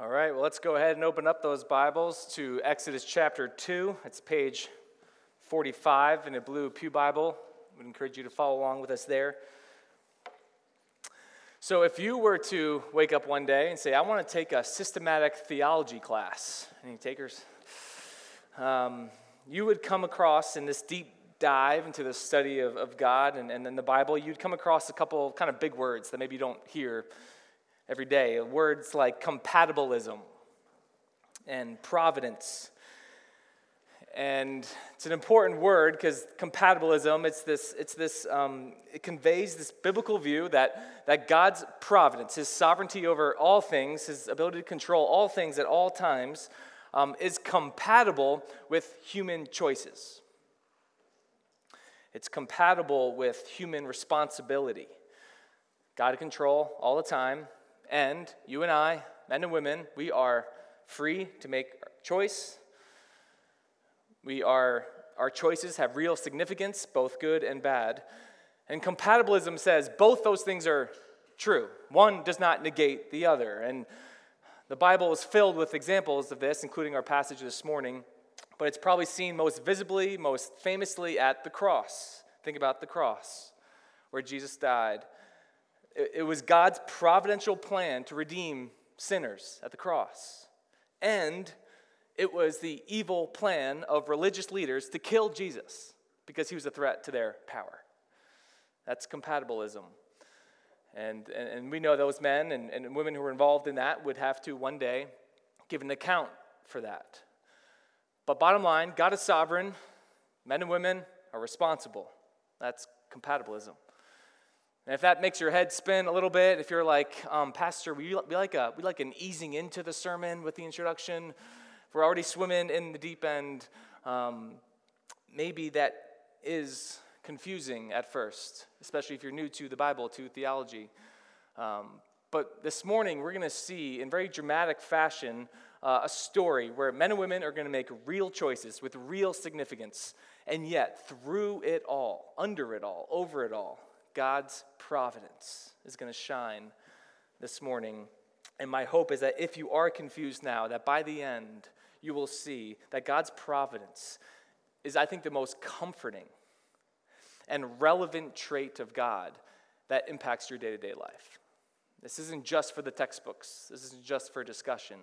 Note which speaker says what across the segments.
Speaker 1: All right, well, let's go ahead and open up those Bibles to Exodus chapter 2. It's page 45 in a blue Pew Bible. I would encourage you to follow along with us there. So, if you were to wake up one day and say, I want to take a systematic theology class, any takers? Um, you would come across in this deep dive into the study of, of God and, and then the Bible, you'd come across a couple kind of big words that maybe you don't hear every day. Words like compatibilism and providence. And it's an important word because compatibilism, it's this, it's this um, it conveys this biblical view that, that God's providence, his sovereignty over all things, his ability to control all things at all times, um, is compatible with human choices. It's compatible with human responsibility. God in control all the time, and you and I, men and women, we are free to make choice. We are, our choices have real significance, both good and bad. And compatibilism says both those things are true. One does not negate the other. And the Bible is filled with examples of this, including our passage this morning, but it's probably seen most visibly, most famously at the cross. Think about the cross, where Jesus died. It was God's providential plan to redeem sinners at the cross. And it was the evil plan of religious leaders to kill Jesus because he was a threat to their power. That's compatibilism. And, and, and we know those men and, and women who were involved in that would have to one day give an account for that. But bottom line, God is sovereign, men and women are responsible. That's compatibilism. And if that makes your head spin a little bit, if you're like, um, Pastor, we, like a, we like an easing into the sermon with the introduction, if we're already swimming in the deep end, um, maybe that is confusing at first, especially if you're new to the Bible, to theology. Um, but this morning, we're going to see in very dramatic fashion uh, a story where men and women are going to make real choices with real significance. And yet, through it all, under it all, over it all, God's providence is going to shine this morning. And my hope is that if you are confused now, that by the end, you will see that God's providence is, I think, the most comforting and relevant trait of God that impacts your day to day life. This isn't just for the textbooks, this isn't just for discussion.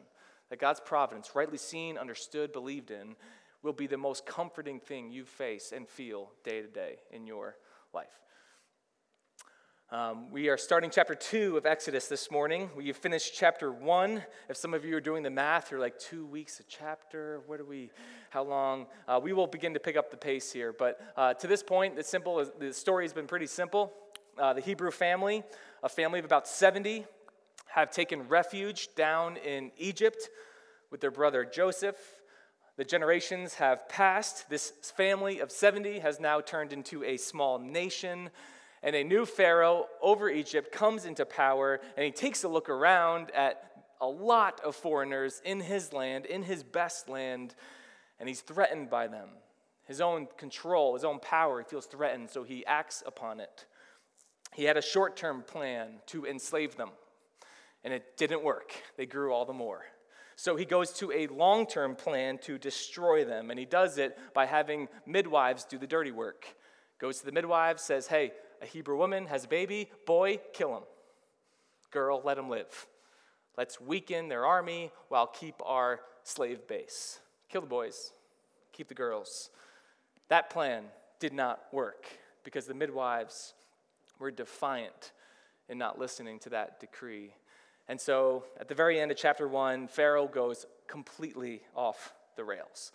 Speaker 1: That God's providence, rightly seen, understood, believed in, will be the most comforting thing you face and feel day to day in your life. Um, we are starting chapter 2 of Exodus this morning. We finished chapter 1. If some of you are doing the math, you're like two weeks a chapter. What do we, how long? Uh, we will begin to pick up the pace here. But uh, to this point, the, simple, the story has been pretty simple. Uh, the Hebrew family, a family of about 70, have taken refuge down in Egypt with their brother Joseph. The generations have passed. This family of 70 has now turned into a small nation and a new Pharaoh over Egypt comes into power, and he takes a look around at a lot of foreigners in his land, in his best land, and he's threatened by them. His own control, his own power, he feels threatened, so he acts upon it. He had a short term plan to enslave them, and it didn't work. They grew all the more. So he goes to a long term plan to destroy them, and he does it by having midwives do the dirty work. Goes to the midwives, says, Hey, a Hebrew woman has a baby, boy, kill him. Girl, let him live. Let's weaken their army while keep our slave base. Kill the boys, keep the girls. That plan did not work because the midwives were defiant in not listening to that decree. And so at the very end of chapter one, Pharaoh goes completely off the rails.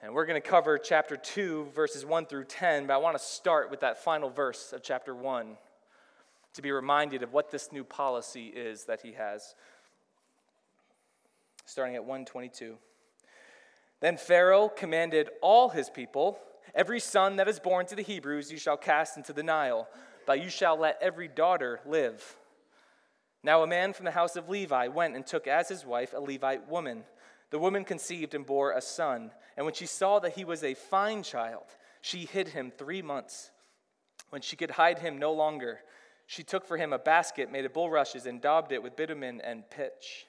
Speaker 1: And we're going to cover chapter 2, verses 1 through 10, but I want to start with that final verse of chapter 1 to be reminded of what this new policy is that he has. Starting at 122. Then Pharaoh commanded all his people, Every son that is born to the Hebrews you shall cast into the Nile, but you shall let every daughter live. Now a man from the house of Levi went and took as his wife a Levite woman the woman conceived and bore a son, and when she saw that he was a fine child, she hid him three months. When she could hide him no longer, she took for him a basket made of bulrushes and daubed it with bitumen and pitch.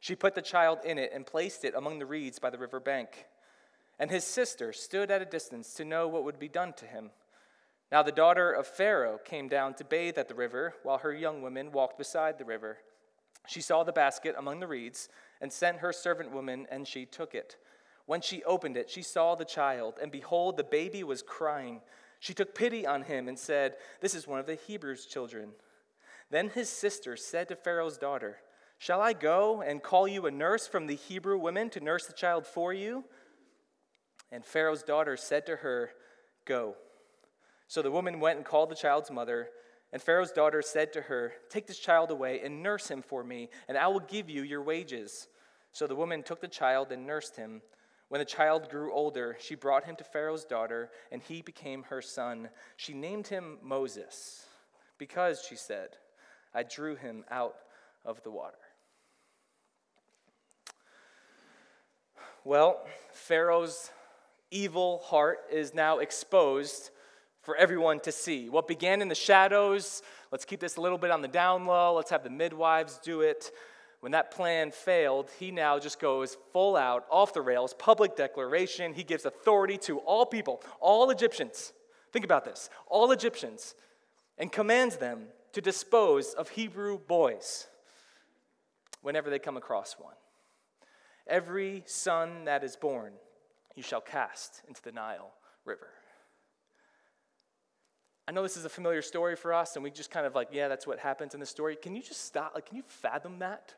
Speaker 1: She put the child in it and placed it among the reeds by the river bank. And his sister stood at a distance to know what would be done to him. Now the daughter of Pharaoh came down to bathe at the river, while her young women walked beside the river. She saw the basket among the reeds, and sent her servant woman, and she took it. When she opened it, she saw the child, and behold, the baby was crying. She took pity on him and said, This is one of the Hebrews' children. Then his sister said to Pharaoh's daughter, Shall I go and call you a nurse from the Hebrew women to nurse the child for you? And Pharaoh's daughter said to her, Go. So the woman went and called the child's mother. And Pharaoh's daughter said to her, Take this child away and nurse him for me, and I will give you your wages. So the woman took the child and nursed him. When the child grew older, she brought him to Pharaoh's daughter, and he became her son. She named him Moses, because, she said, I drew him out of the water. Well, Pharaoh's evil heart is now exposed for everyone to see. What began in the shadows, let's keep this a little bit on the down low, let's have the midwives do it. When that plan failed, he now just goes full out, off the rails, public declaration. He gives authority to all people, all Egyptians. Think about this all Egyptians, and commands them to dispose of Hebrew boys whenever they come across one. Every son that is born, you shall cast into the Nile River. I know this is a familiar story for us, and we just kind of like, yeah, that's what happens in the story. Can you just stop? Like, can you fathom that?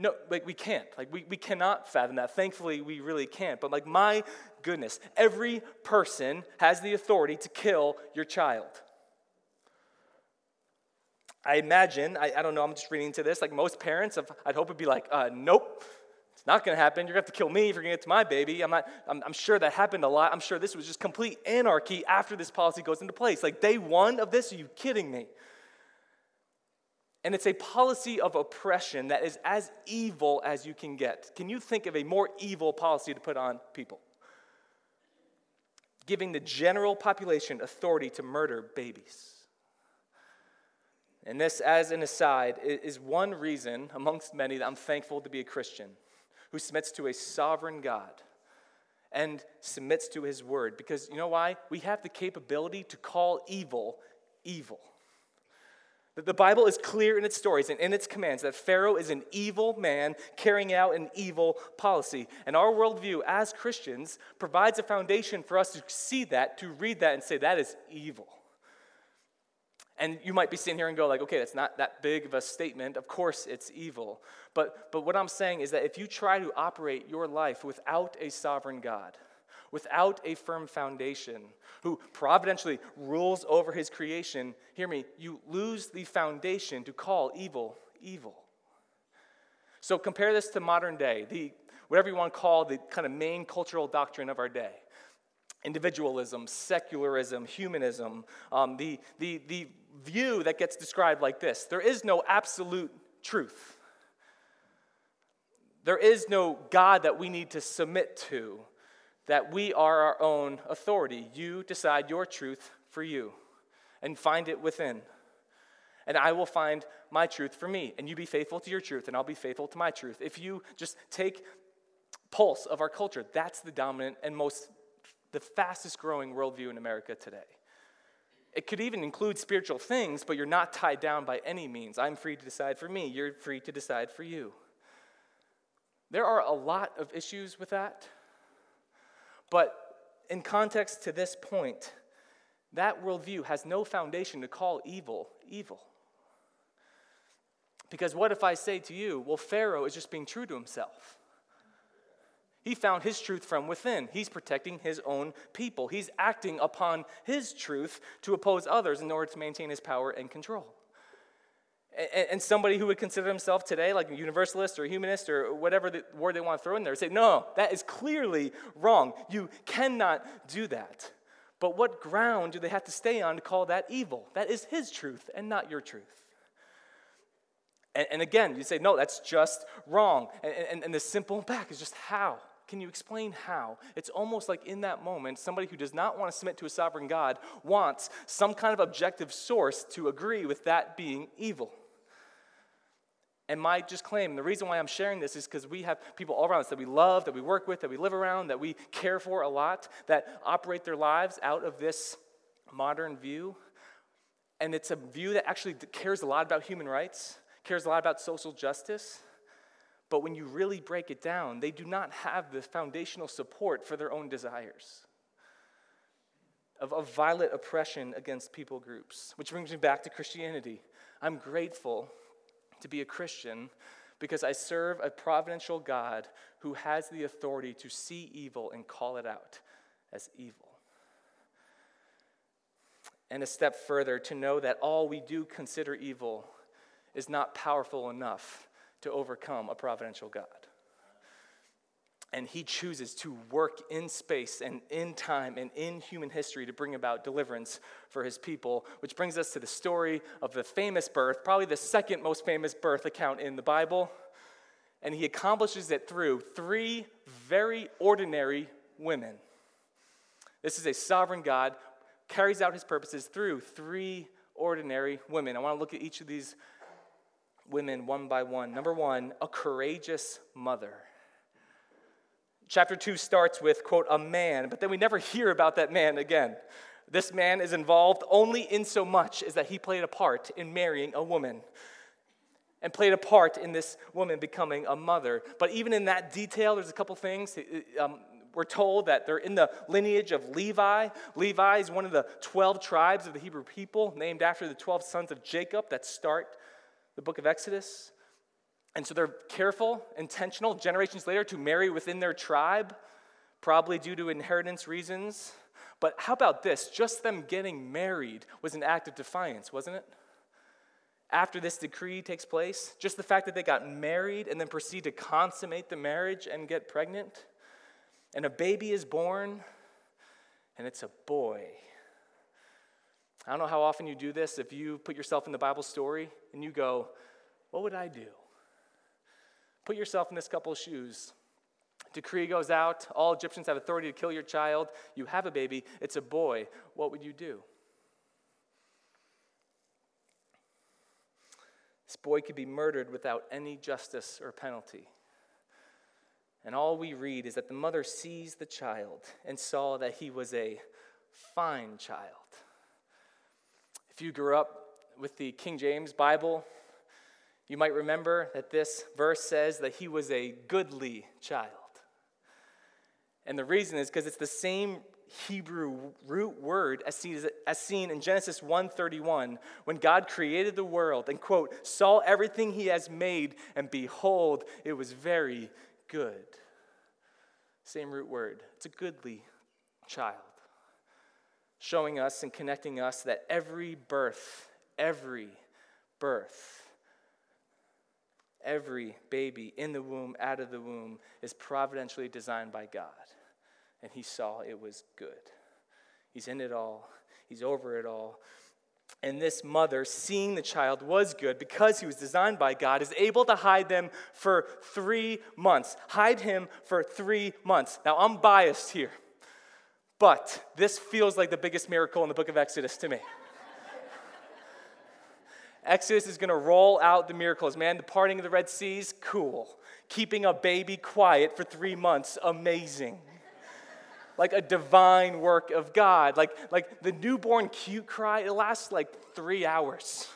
Speaker 1: No, like we can't. Like we, we cannot fathom that. Thankfully, we really can't. But like my goodness, every person has the authority to kill your child. I imagine, I, I don't know, I'm just reading into this, like most parents, I'd hope would be like, uh, nope, not going to happen. You're going to have to kill me if you're going to get to my baby. I'm, not, I'm, I'm sure that happened a lot. I'm sure this was just complete anarchy after this policy goes into place. Like day one of this, are you kidding me? And it's a policy of oppression that is as evil as you can get. Can you think of a more evil policy to put on people? Giving the general population authority to murder babies. And this, as an aside, is one reason amongst many that I'm thankful to be a Christian who submits to a sovereign God and submits to his word. Because you know why? We have the capability to call evil evil. That the Bible is clear in its stories and in its commands that Pharaoh is an evil man carrying out an evil policy. And our worldview as Christians provides a foundation for us to see that, to read that, and say, that is evil. And you might be sitting here and go, like, okay, that's not that big of a statement. Of course it's evil. But, but what I'm saying is that if you try to operate your life without a sovereign God, without a firm foundation, who providentially rules over his creation, hear me, you lose the foundation to call evil evil. So compare this to modern day, the whatever you want to call the kind of main cultural doctrine of our day. Individualism, secularism, humanism, um, the, the, the view that gets described like this there is no absolute truth. There is no God that we need to submit to that we are our own authority. You decide your truth for you and find it within. And I will find my truth for me. And you be faithful to your truth, and I'll be faithful to my truth. If you just take pulse of our culture, that's the dominant and most, the fastest growing worldview in America today. It could even include spiritual things, but you're not tied down by any means. I'm free to decide for me, you're free to decide for you. There are a lot of issues with that. But in context to this point, that worldview has no foundation to call evil evil. Because what if I say to you, well, Pharaoh is just being true to himself? He found his truth from within. He's protecting his own people. He's acting upon his truth to oppose others in order to maintain his power and control and somebody who would consider himself today like a universalist or humanist or whatever the word they want to throw in there say, no, that is clearly wrong. You cannot do that. But what ground do they have to stay on to call that evil? That is his truth and not your truth. And, again, you say, no, that's just wrong. And, and, and the simple back is just how. Can you explain how? It's almost like in that moment, somebody who does not want to submit to a sovereign God wants some kind of objective source to agree with that being evil. And my just claim, the reason why I'm sharing this is because we have people all around us that we love, that we work with, that we live around, that we care for a lot, that operate their lives out of this modern view. And it's a view that actually cares a lot about human rights, cares a lot about social justice. But when you really break it down, they do not have the foundational support for their own desires of, of violent oppression against people groups. Which brings me back to Christianity. I'm grateful to be a Christian because I serve a providential God who has the authority to see evil and call it out as evil. And a step further, to know that all we do consider evil is not powerful enough to overcome a providential God. And he chooses to work in space and in time and in human history to bring about deliverance for his people, which brings us to the story of the famous birth, probably the second most famous birth account in the Bible. And he accomplishes it through three very ordinary women. This is a sovereign God, carries out his purposes through three ordinary women. I want to look at each of these women one by one. Number one, a courageous mother. Chapter 2 starts with, quote, a man, but then we never hear about that man again. This man is involved only in so much as that he played a part in marrying a woman and played a part in this woman becoming a mother. But even in that detail, there's a couple things. Um, we're told that they're in the lineage of Levi. Levi is one of the 12 tribes of the Hebrew people, named after the 12 sons of Jacob that start the book of Exodus. And so they're careful, intentional, generations later, to marry within their tribe, probably due to inheritance reasons. But how about this? Just them getting married was an act of defiance, wasn't it? After this decree takes place, just the fact that they got married and then proceed to consummate the marriage and get pregnant, and a baby is born, and it's a boy. I don't know how often you do this. If you put yourself in the Bible story and you go, What would I do? Put yourself in this couple's shoes. Decree goes out. All Egyptians have authority to kill your child. You have a baby. It's a boy. What would you do? This boy could be murdered without any justice or penalty. And all we read is that the mother sees the child and saw that he was a fine child. If you grew up with the King James Bible, you might remember that this verse says that he was a goodly child. And the reason is because it's the same Hebrew root word as seen, in Genesis 1:31 when God created the world and quote saw everything he has made and behold it was very good. Same root word. It's a goodly child. Showing us and connecting us that every birth, every birth every baby in the womb, out of the womb, is providentially designed by God. And he saw it was good. He's in it all, he's over it all. And this mother, seeing the child was good because he was designed by God, is able to hide them for three months. Hide him for three months. Now, I'm biased here, but this feels like the biggest miracle in the book of Exodus to me. Exodus is going to roll out the miracles. Man, the parting of the Red Seas, cool. Keeping a baby quiet for three months, amazing. like a divine work of God. Like, like the newborn cute cry, it lasts like three hours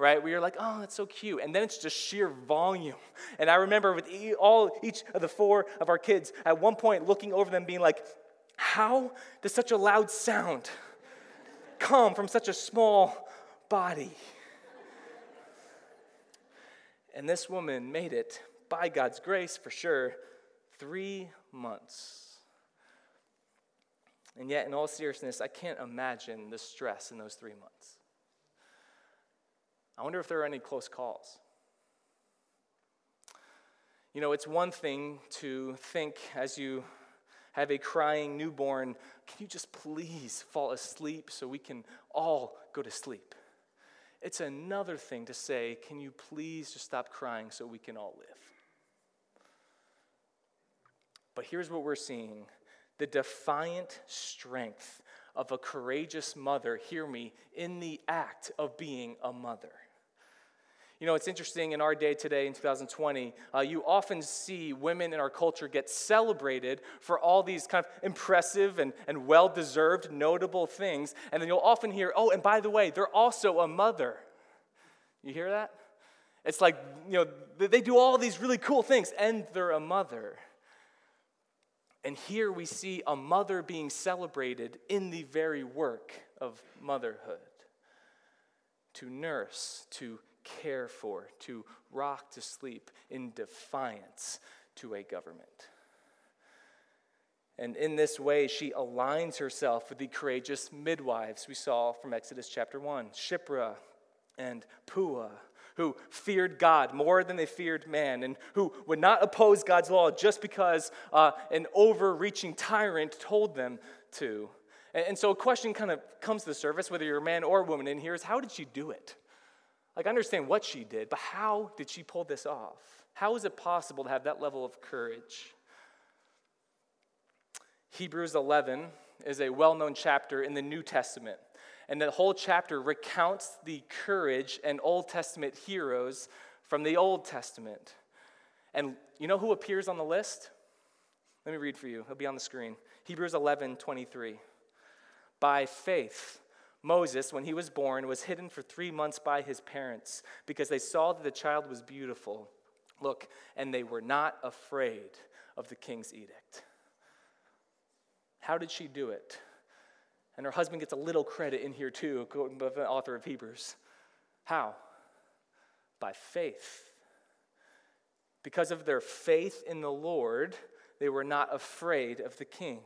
Speaker 1: right? We are like, oh, that's so cute. And then it's just sheer volume. And I remember with all each of the four of our kids, at one point looking over them, being like, how does such a loud sound come from such a small body? And this woman made it, by God's grace for sure, three months. And yet, in all seriousness, I can't imagine the stress in those three months. I wonder if there are any close calls. You know, it's one thing to think as you have a crying newborn, can you just please fall asleep so we can all go to sleep? It's another thing to say, Can you please just stop crying so we can all live? But here's what we're seeing the defiant strength of a courageous mother, hear me, in the act of being a mother. You know, it's interesting in our day today in 2020, uh, you often see women in our culture get celebrated for all these kind of impressive and, and well deserved, notable things. And then you'll often hear, oh, and by the way, they're also a mother. You hear that? It's like, you know, they do all these really cool things, and they're a mother. And here we see a mother being celebrated in the very work of motherhood to nurse, to care for, to rock to sleep in defiance to a government. And in this way, she aligns herself with the courageous midwives we saw from Exodus chapter 1 Shiphrah and Puah, who feared God more than they feared man, and who would not oppose God's law just because uh, an overreaching tyrant told them to. And, and so a question kind of comes to the surface, whether you're a man or a woman in here, is how did she do it? Like, I understand what she did, but how did she pull this off? How is it possible to have that level of courage? Hebrews 11 is a well known chapter in the New Testament. And the whole chapter recounts the courage and Old Testament heroes from the Old Testament. And you know who appears on the list? Let me read for you. It'll be on the screen. Hebrews 11 23. By faith, Moses, when he was born, was hidden for three months by his parents because they saw that the child was beautiful. Look, and they were not afraid of the king's edict. How did she do it? And her husband gets a little credit in here too, the author of Hebrews. How? By faith. Because of their faith in the Lord, they were not afraid of the king.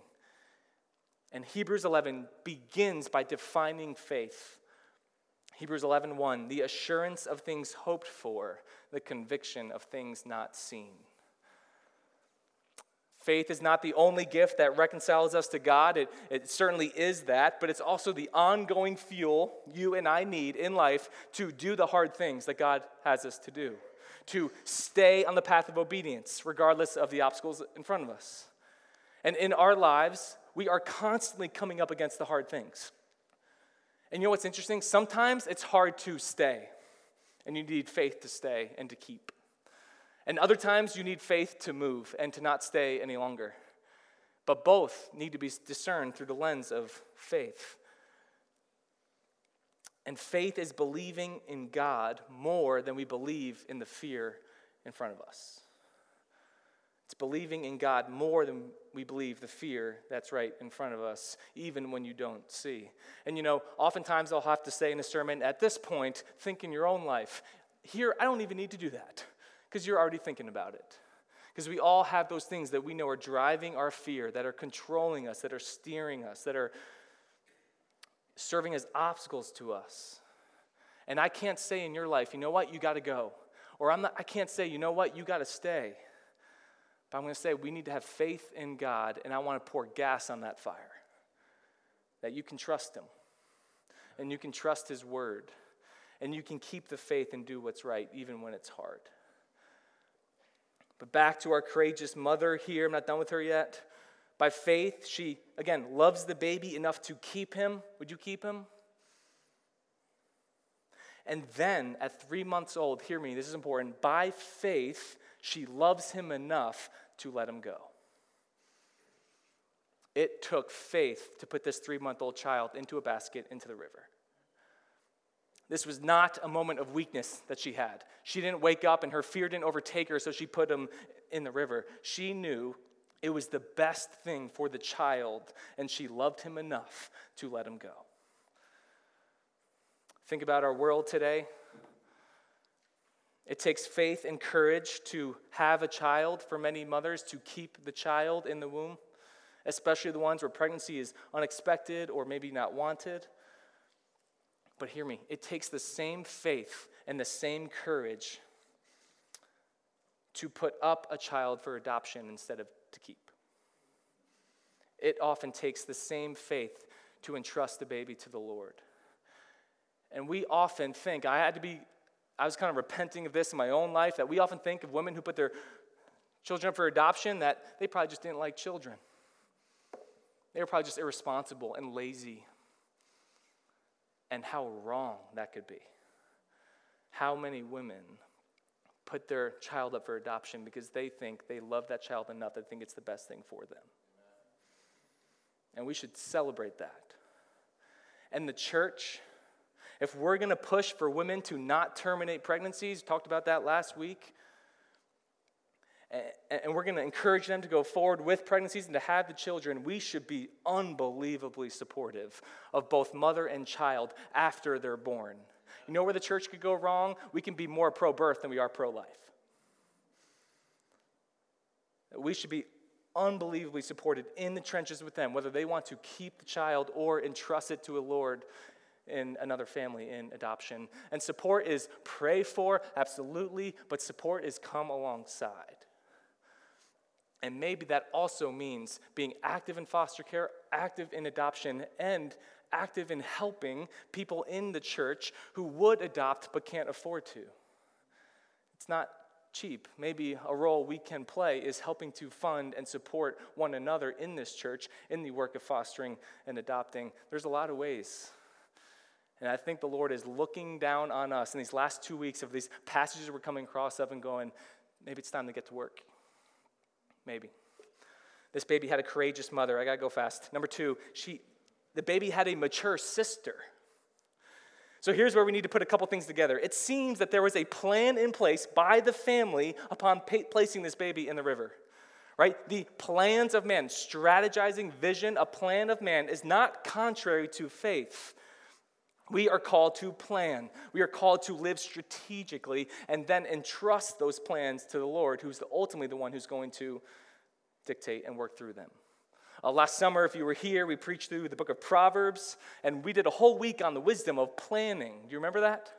Speaker 1: And Hebrews 11 begins by defining faith. Hebrews 11:1, 1, the assurance of things hoped for, the conviction of things not seen. Faith is not the only gift that reconciles us to God. It, it certainly is that, but it's also the ongoing fuel you and I need in life to do the hard things that God has us to do, to stay on the path of obedience, regardless of the obstacles in front of us. And in our lives, we are constantly coming up against the hard things. And you know what's interesting? Sometimes it's hard to stay, and you need faith to stay and to keep. And other times you need faith to move and to not stay any longer. But both need to be discerned through the lens of faith. And faith is believing in God more than we believe in the fear in front of us. It's believing in God more than we believe the fear that's right in front of us, even when you don't see. And you know, oftentimes I'll have to say in a sermon, at this point, think in your own life. Here, I don't even need to do that because you're already thinking about it. Because we all have those things that we know are driving our fear, that are controlling us, that are steering us, that are serving as obstacles to us. And I can't say in your life, you know what, you got to go. Or I'm not, I can't say, you know what, you got to stay. But I'm going to say we need to have faith in God, and I want to pour gas on that fire. That you can trust Him, and you can trust His word, and you can keep the faith and do what's right, even when it's hard. But back to our courageous mother here, I'm not done with her yet. By faith, she, again, loves the baby enough to keep him. Would you keep him? And then at three months old, hear me, this is important. By faith, she loves him enough to let him go. It took faith to put this three month old child into a basket into the river. This was not a moment of weakness that she had. She didn't wake up and her fear didn't overtake her, so she put him in the river. She knew it was the best thing for the child, and she loved him enough to let him go. Think about our world today. It takes faith and courage to have a child for many mothers to keep the child in the womb, especially the ones where pregnancy is unexpected or maybe not wanted. But hear me, it takes the same faith and the same courage to put up a child for adoption instead of to keep. It often takes the same faith to entrust the baby to the Lord. And we often think, I had to be I was kind of repenting of this in my own life that we often think of women who put their children up for adoption that they probably just didn't like children. They were probably just irresponsible and lazy. And how wrong that could be. How many women put their child up for adoption because they think they love that child enough, that they think it's the best thing for them? And we should celebrate that. And the church, if we're going to push for women to not terminate pregnancies, talked about that last week, and we're going to encourage them to go forward with pregnancies and to have the children, we should be unbelievably supportive of both mother and child after they're born. You know where the church could go wrong? We can be more pro birth than we are pro life. We should be unbelievably supported in the trenches with them, whether they want to keep the child or entrust it to a Lord in another family in adoption. And support is pray for, absolutely, but support is come alongside. And maybe that also means being active in foster care, active in adoption, and active in helping people in the church who would adopt but can't afford to. It's not cheap. Maybe a role we can play is helping to fund and support one another in this church in the work of fostering and adopting. There's a lot of ways. And I think the Lord is looking down on us in these last two weeks of these passages we're coming across of and going, maybe it's time to get to work. Maybe. This baby had a courageous mother. I got to go fast. Number two, she, the baby had a mature sister. So here's where we need to put a couple things together. It seems that there was a plan in place by the family upon pa- placing this baby in the river. Right? The plans of man, strategizing vision, a plan of man is not contrary to faith. We are called to plan. We are called to live strategically and then entrust those plans to the Lord, who's ultimately the one who's going to dictate and work through them. Uh, last summer, if you were here, we preached through the book of Proverbs, and we did a whole week on the wisdom of planning. Do you remember that?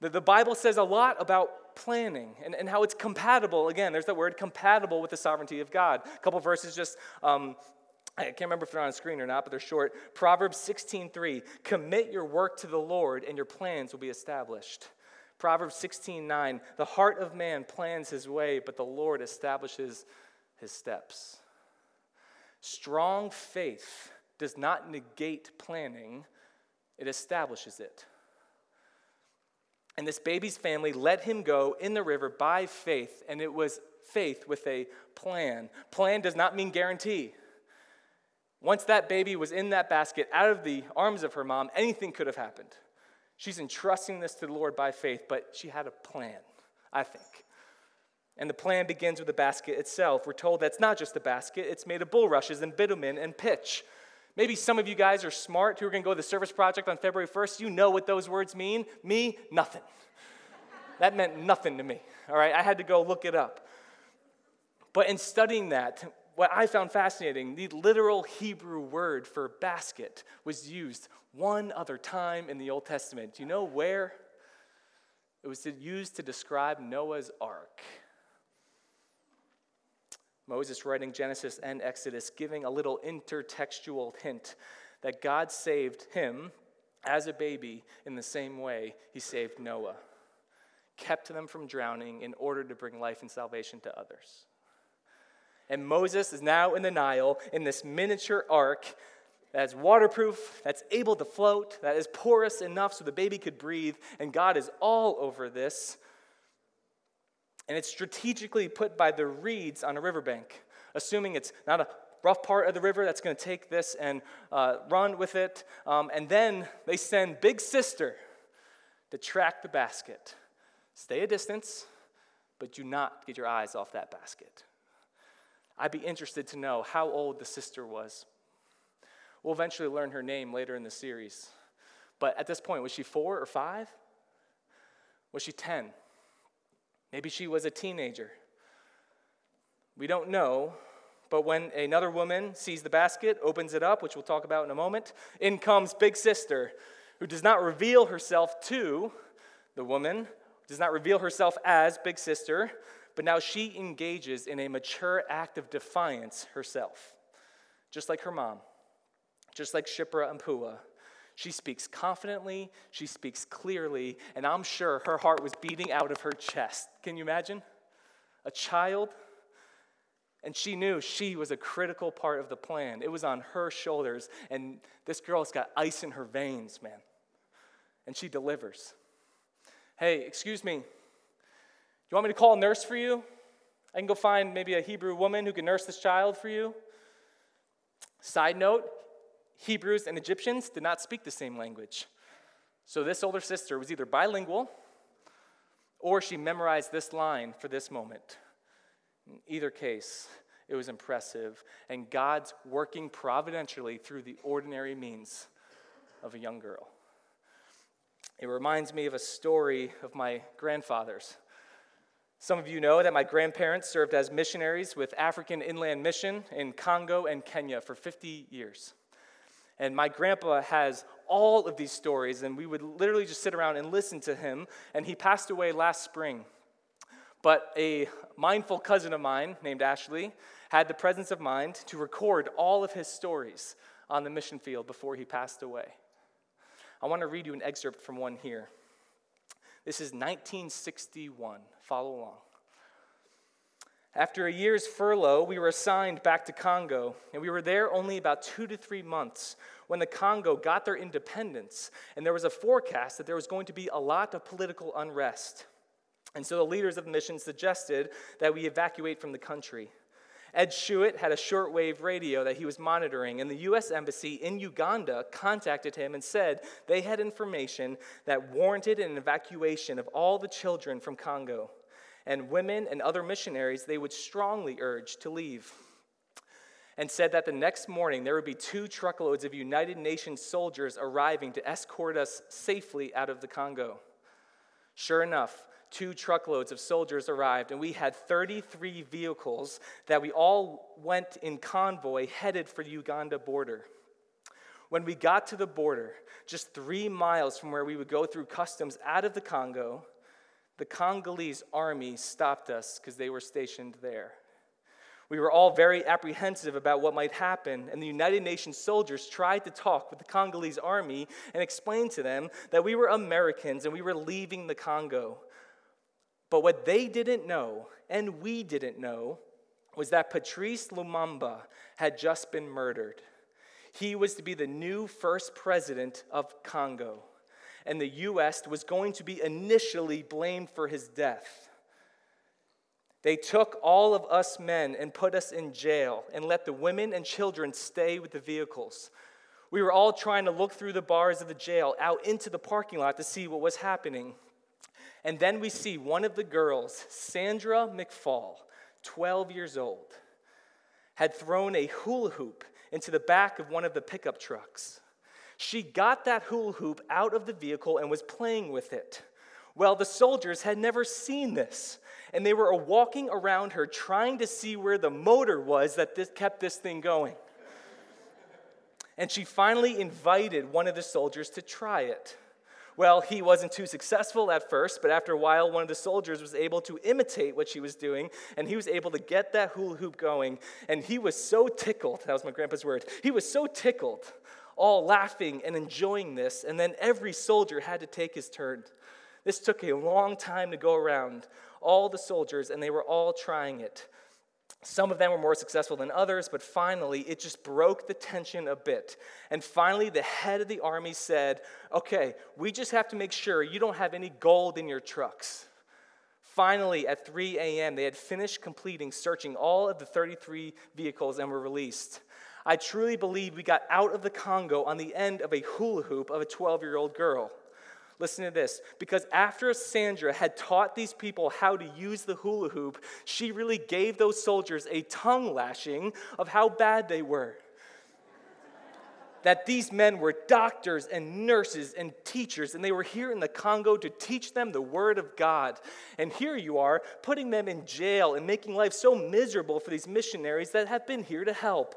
Speaker 1: The, the Bible says a lot about planning and, and how it's compatible. Again, there's that word compatible with the sovereignty of God. A couple verses just um, I can't remember if they're on screen or not, but they're short. Proverbs 16:3, commit your work to the Lord and your plans will be established. Proverbs 16:9, the heart of man plans his way, but the Lord establishes his steps. Strong faith does not negate planning, it establishes it. And this baby's family let him go in the river by faith, and it was faith with a plan. Plan does not mean guarantee. Once that baby was in that basket, out of the arms of her mom, anything could have happened. She's entrusting this to the Lord by faith, but she had a plan, I think. And the plan begins with the basket itself. We're told that's not just a basket, it's made of bulrushes and bitumen and pitch. Maybe some of you guys are smart who are going to go to the service project on February 1st. You know what those words mean. Me, nothing. that meant nothing to me. All right, I had to go look it up. But in studying that, what I found fascinating, the literal Hebrew word for basket was used one other time in the Old Testament. Do you know where? It was used to describe Noah's ark. Moses writing Genesis and Exodus, giving a little intertextual hint that God saved him as a baby in the same way he saved Noah, kept them from drowning in order to bring life and salvation to others. And Moses is now in the Nile in this miniature ark that's waterproof, that's able to float, that is porous enough so the baby could breathe. And God is all over this. And it's strategically put by the reeds on a riverbank, assuming it's not a rough part of the river that's going to take this and uh, run with it. Um, and then they send Big Sister to track the basket. Stay a distance, but do not get your eyes off that basket. I'd be interested to know how old the sister was. We'll eventually learn her name later in the series. But at this point, was she four or five? Was she 10? Maybe she was a teenager. We don't know, but when another woman sees the basket, opens it up, which we'll talk about in a moment, in comes Big Sister, who does not reveal herself to the woman, does not reveal herself as Big Sister, but now she engages in a mature act of defiance herself, just like her mom, just like Shiphrah and Puah, She speaks confidently, she speaks clearly, and I'm sure her heart was beating out of her chest. Can you imagine? A child, and she knew she was a critical part of the plan. It was on her shoulders, and this girl's got ice in her veins, man. And she delivers. Hey, excuse me. You want me to call a nurse for you? I can go find maybe a Hebrew woman who can nurse this child for you. Side note Hebrews and Egyptians did not speak the same language. So this older sister was either bilingual or she memorized this line for this moment. In either case, it was impressive, and God's working providentially through the ordinary means of a young girl. It reminds me of a story of my grandfather's. Some of you know that my grandparents served as missionaries with African Inland Mission in Congo and Kenya for 50 years. And my grandpa has all of these stories, and we would literally just sit around and listen to him. And he passed away last spring. But a mindful cousin of mine named Ashley had the presence of mind to record all of his stories on the mission field before he passed away. I want to read you an excerpt from one here. This is 1961. Follow along. After a year's furlough, we were assigned back to Congo, and we were there only about two to three months when the Congo got their independence, and there was a forecast that there was going to be a lot of political unrest. And so the leaders of the mission suggested that we evacuate from the country. Ed Schuett had a shortwave radio that he was monitoring, and the U.S. Embassy in Uganda contacted him and said they had information that warranted an evacuation of all the children from Congo. And women and other missionaries they would strongly urge to leave. And said that the next morning there would be two truckloads of United Nations soldiers arriving to escort us safely out of the Congo. Sure enough, two truckloads of soldiers arrived, and we had 33 vehicles that we all went in convoy headed for the Uganda border. When we got to the border, just three miles from where we would go through customs out of the Congo, the Congolese army stopped us because they were stationed there. We were all very apprehensive about what might happen, and the United Nations soldiers tried to talk with the Congolese army and explain to them that we were Americans and we were leaving the Congo. But what they didn't know, and we didn't know, was that Patrice Lumumba had just been murdered. He was to be the new first president of Congo, and the U.S. was going to be initially blamed for his death. They took all of us men and put us in jail and let the women and children stay with the vehicles. We were all trying to look through the bars of the jail out into the parking lot to see what was happening. And then we see one of the girls, Sandra McFall, 12 years old, had thrown a hula hoop into the back of one of the pickup trucks. She got that hula hoop out of the vehicle and was playing with it. Well, the soldiers had never seen this, and they were walking around her trying to see where the motor was that this kept this thing going. And she finally invited one of the soldiers to try it. Well, he wasn't too successful at first, but after a while, one of the soldiers was able to imitate what she was doing, and he was able to get that hula hoop going. And he was so tickled that was my grandpa's word he was so tickled, all laughing and enjoying this. And then every soldier had to take his turn. This took a long time to go around, all the soldiers, and they were all trying it. Some of them were more successful than others, but finally it just broke the tension a bit. And finally, the head of the army said, Okay, we just have to make sure you don't have any gold in your trucks. Finally, at 3 a.m., they had finished completing searching all of the 33 vehicles and were released. I truly believe we got out of the Congo on the end of a hula hoop of a 12 year old girl. Listen to this. Because after Sandra had taught these people how to use the hula hoop, she really gave those soldiers a tongue lashing of how bad they were. that these men were doctors and nurses and teachers, and they were here in the Congo to teach them the Word of God. And here you are, putting them in jail and making life so miserable for these missionaries that have been here to help.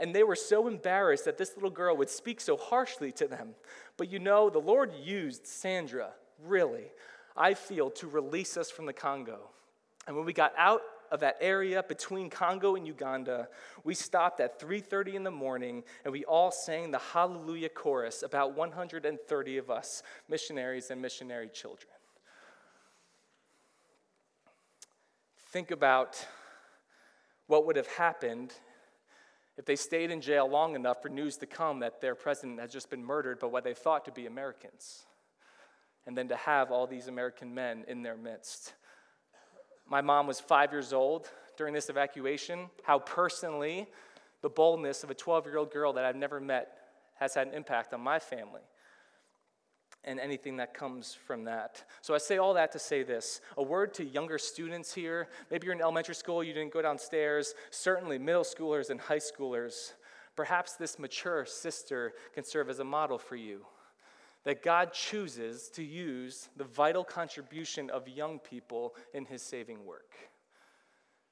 Speaker 1: And they were so embarrassed that this little girl would speak so harshly to them. But you know, the Lord used Sandra, really, I feel, to release us from the Congo. And when we got out of that area between Congo and Uganda, we stopped at 3:30 in the morning and we all sang the Hallelujah chorus, about 130 of us, missionaries and missionary children. Think about what would have happened if they stayed in jail long enough for news to come that their president had just been murdered by what they thought to be Americans. and then to have all these American men in their midst. My mom was five years old during this evacuation. How personally the boldness of a 12 year old girl that I've never met has had an impact on my family and anything that comes from that. So I say all that to say this a word to younger students here. Maybe you're in elementary school, you didn't go downstairs. Certainly, middle schoolers and high schoolers. Perhaps this mature sister can serve as a model for you. That God chooses to use the vital contribution of young people in his saving work.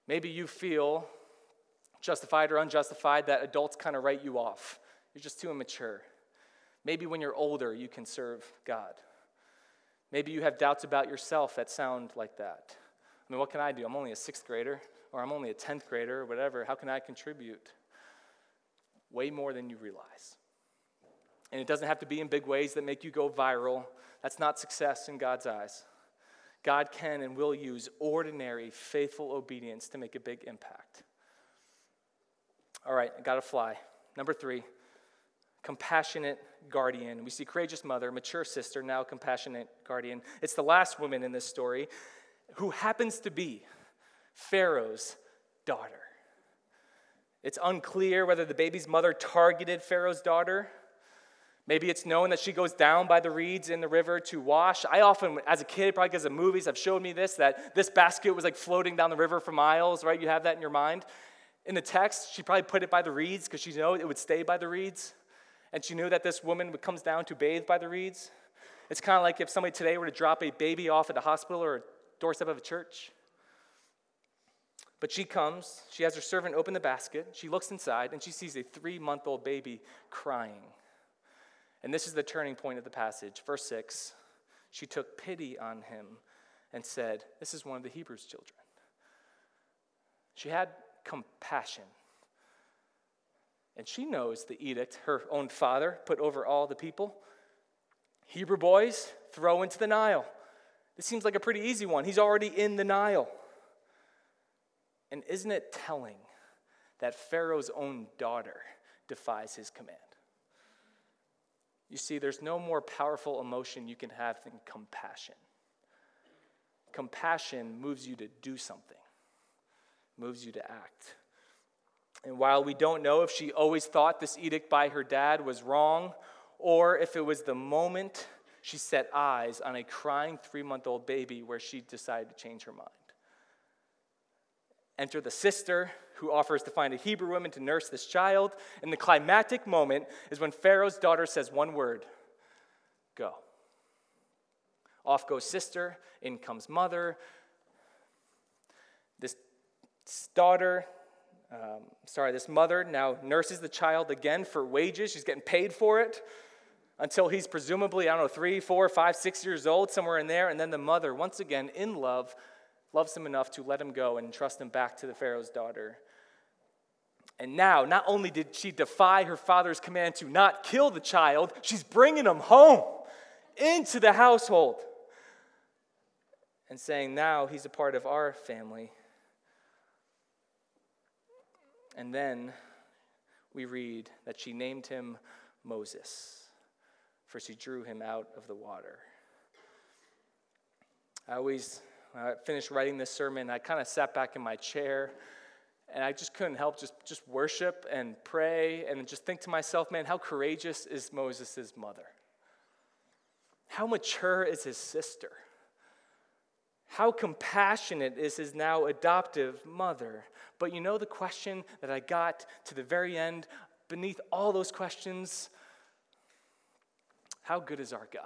Speaker 1: Maybe you feel justified or unjustified that adults kind of write you off. You're just too immature. Maybe when you're older, you can serve God. Maybe you have doubts about yourself that sound like that. I mean, what can I do? I'm only a sixth grader, or I'm only a 10th grader, or whatever. How can I contribute? Way more than you realize. And it doesn't have to be in big ways that make you go viral. That's not success in God's eyes. God can and will use ordinary, faithful obedience to make a big impact. All right, I got to fly. Number three, compassionate guardian. We see courageous mother, mature sister, now compassionate guardian. It's the last woman in this story who happens to be Pharaoh's daughter. It's unclear whether the baby's mother targeted Pharaoh's daughter. Maybe it's known that she goes down by the reeds in the river to wash. I often, as a kid, probably because of movies, have showed me this that this basket was like floating down the river for miles, right? You have that in your mind. In the text, she probably put it by the reeds because she knew it would stay by the reeds. And she knew that this woman comes down to bathe by the reeds. It's kind of like if somebody today were to drop a baby off at the hospital or a doorstep of a church. But she comes, she has her servant open the basket, she looks inside, and she sees a three month old baby crying. And this is the turning point of the passage. Verse 6 She took pity on him and said, This is one of the Hebrews' children. She had compassion. And she knows the edict her own father put over all the people Hebrew boys, throw into the Nile. This seems like a pretty easy one. He's already in the Nile. And isn't it telling that Pharaoh's own daughter defies his command? You see, there's no more powerful emotion you can have than compassion. Compassion moves you to do something, moves you to act. And while we don't know if she always thought this edict by her dad was wrong, or if it was the moment she set eyes on a crying three month old baby where she decided to change her mind. Enter the sister who offers to find a Hebrew woman to nurse this child. And the climactic moment is when Pharaoh's daughter says one word go. Off goes sister, in comes mother. This daughter, um, sorry, this mother now nurses the child again for wages. She's getting paid for it until he's presumably, I don't know, three, four, five, six years old, somewhere in there. And then the mother, once again, in love, loves him enough to let him go and trust him back to the Pharaoh's daughter. And now, not only did she defy her father's command to not kill the child, she's bringing him home into the household and saying, now he's a part of our family. And then we read that she named him Moses, for she drew him out of the water. I always, when I finished writing this sermon, I kind of sat back in my chair and I just couldn't help just, just worship and pray and just think to myself, man, how courageous is Moses' mother? How mature is his sister? How compassionate is his now adoptive mother? But you know the question that I got to the very end, beneath all those questions? How good is our God?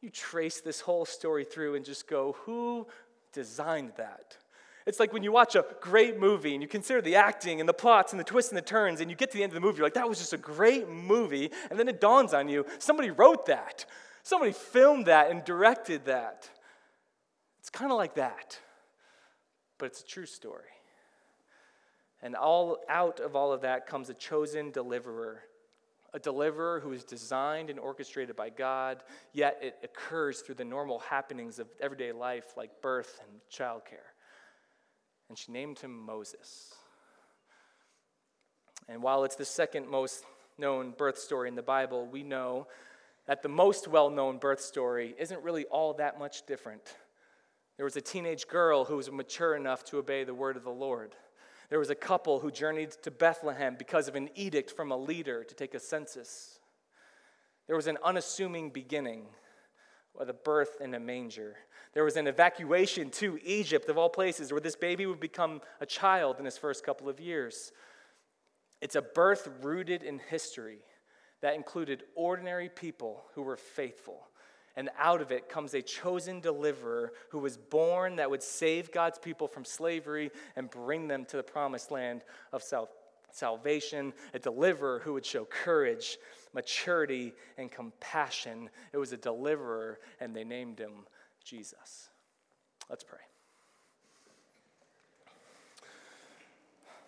Speaker 1: You trace this whole story through and just go, who designed that? It's like when you watch a great movie and you consider the acting and the plots and the twists and the turns, and you get to the end of the movie, you're like, that was just a great movie. And then it dawns on you somebody wrote that, somebody filmed that and directed that. It's kind of like that, but it's a true story. And all out of all of that comes a chosen deliverer, a deliverer who is designed and orchestrated by God, yet it occurs through the normal happenings of everyday life like birth and childcare and she named him Moses. And while it's the second most known birth story in the Bible, we know that the most well known birth story isn't really all that much different. There was a teenage girl who was mature enough to obey the word of the Lord. There was a couple who journeyed to Bethlehem because of an edict from a leader to take a census. There was an unassuming beginning with a birth in a manger. There was an evacuation to Egypt, of all places, where this baby would become a child in his first couple of years. It's a birth rooted in history that included ordinary people who were faithful. And out of it comes a chosen deliverer who was born that would save God's people from slavery and bring them to the promised land of sal- salvation, a deliverer who would show courage, maturity, and compassion. It was a deliverer, and they named him Jesus. Let's pray.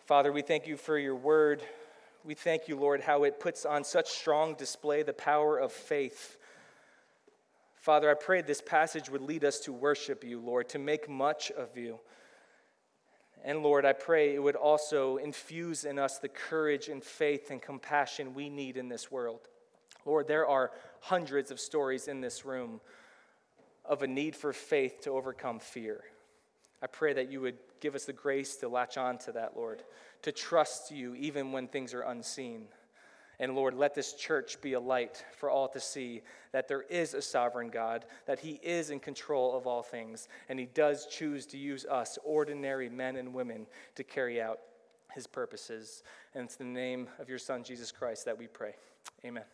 Speaker 1: Father, we thank you for your word. We thank you, Lord, how it puts on such strong display the power of faith. Father, I pray this passage would lead us to worship you, Lord, to make much of you. And Lord, I pray it would also infuse in us the courage and faith and compassion we need in this world. Lord, there are hundreds of stories in this room of a need for faith to overcome fear. I pray that you would give us the grace to latch on to that, Lord, to trust you even when things are unseen. And Lord, let this church be a light for all to see that there is a sovereign God, that He is in control of all things, and He does choose to use us, ordinary men and women, to carry out His purposes. And it's the name of your Son, Jesus Christ, that we pray. Amen.